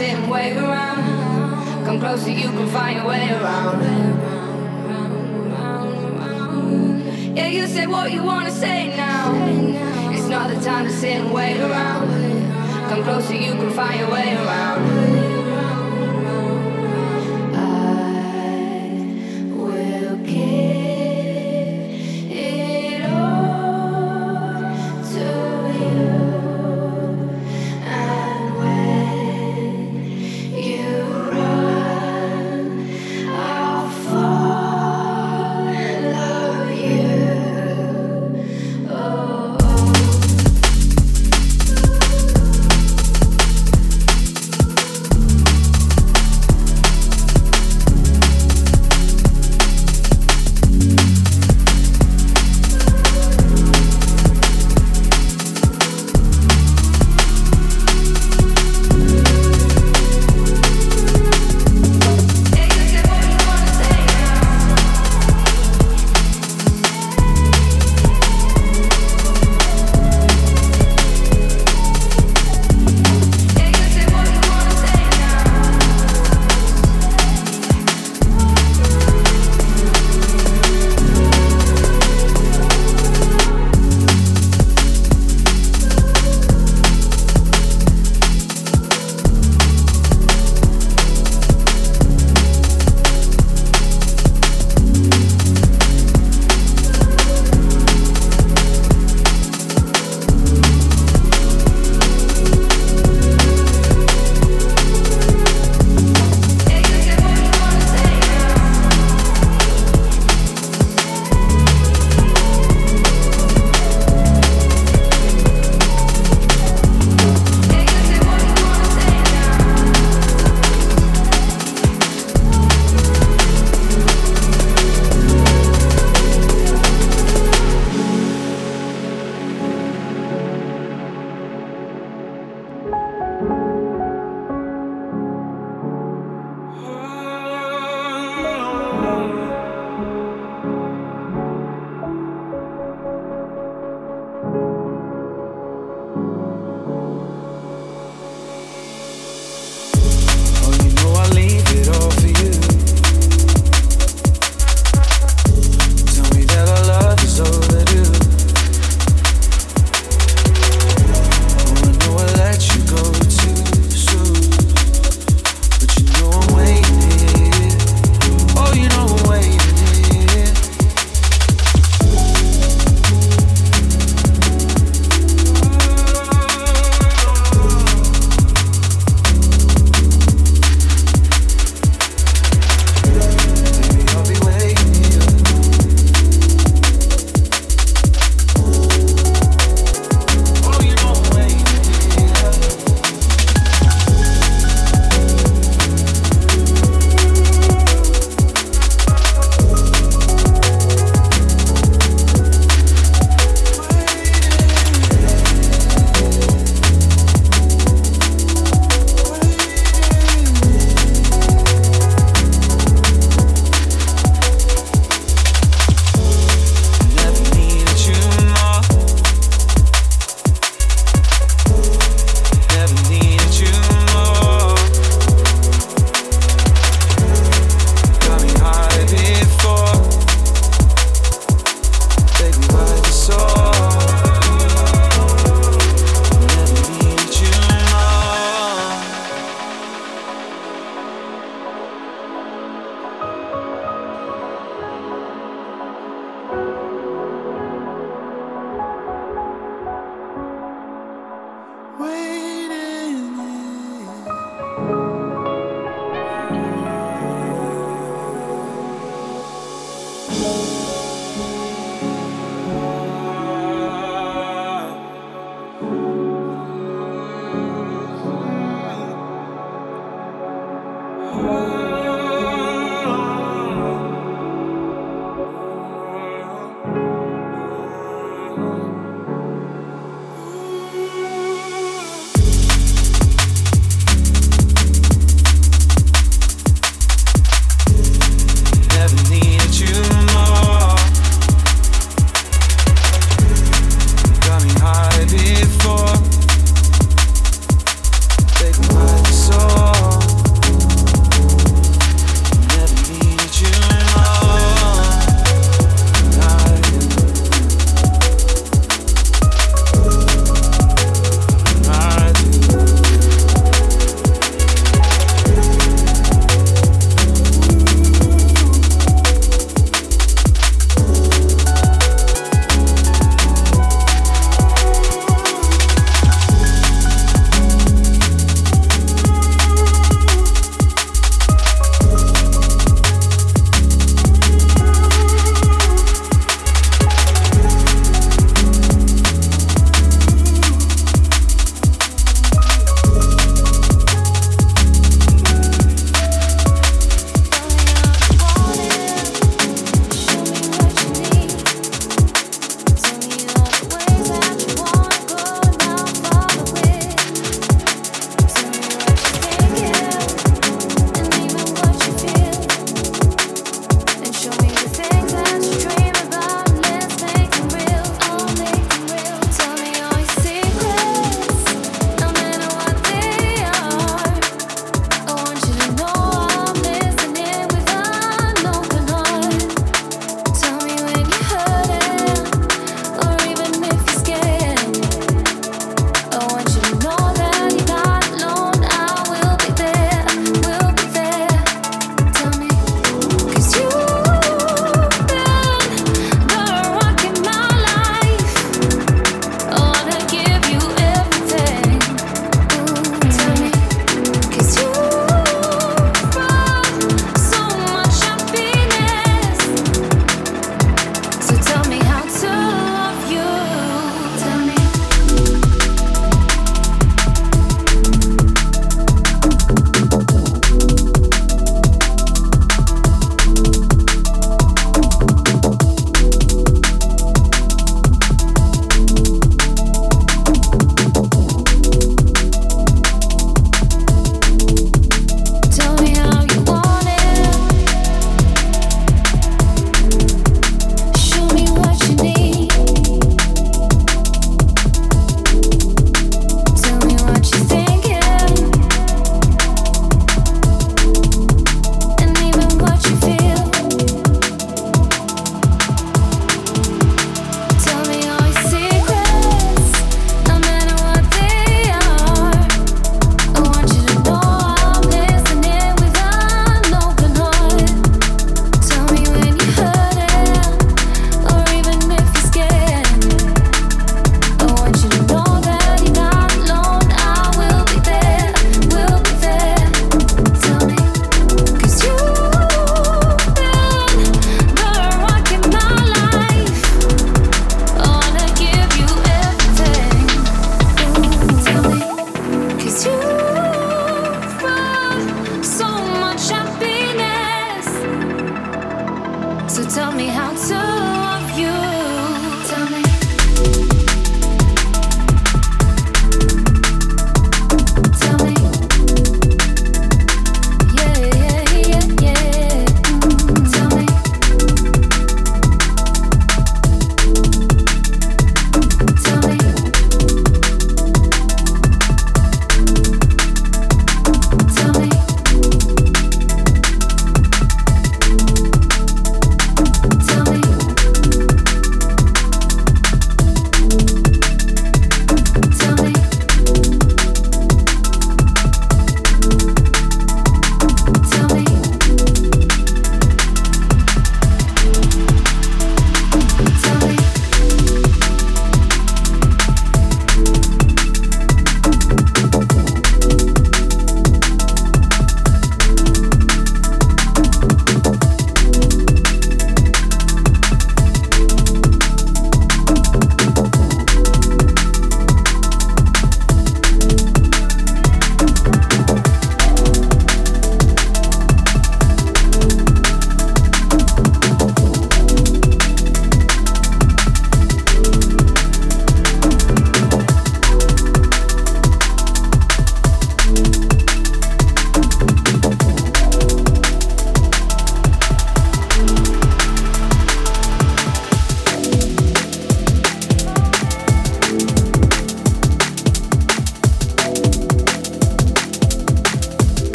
sit and wave around. Come closer, you can find your way around. Yeah, you say what you wanna say now. It's not the time to sit and wait around. Come closer, you can find your way around.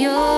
your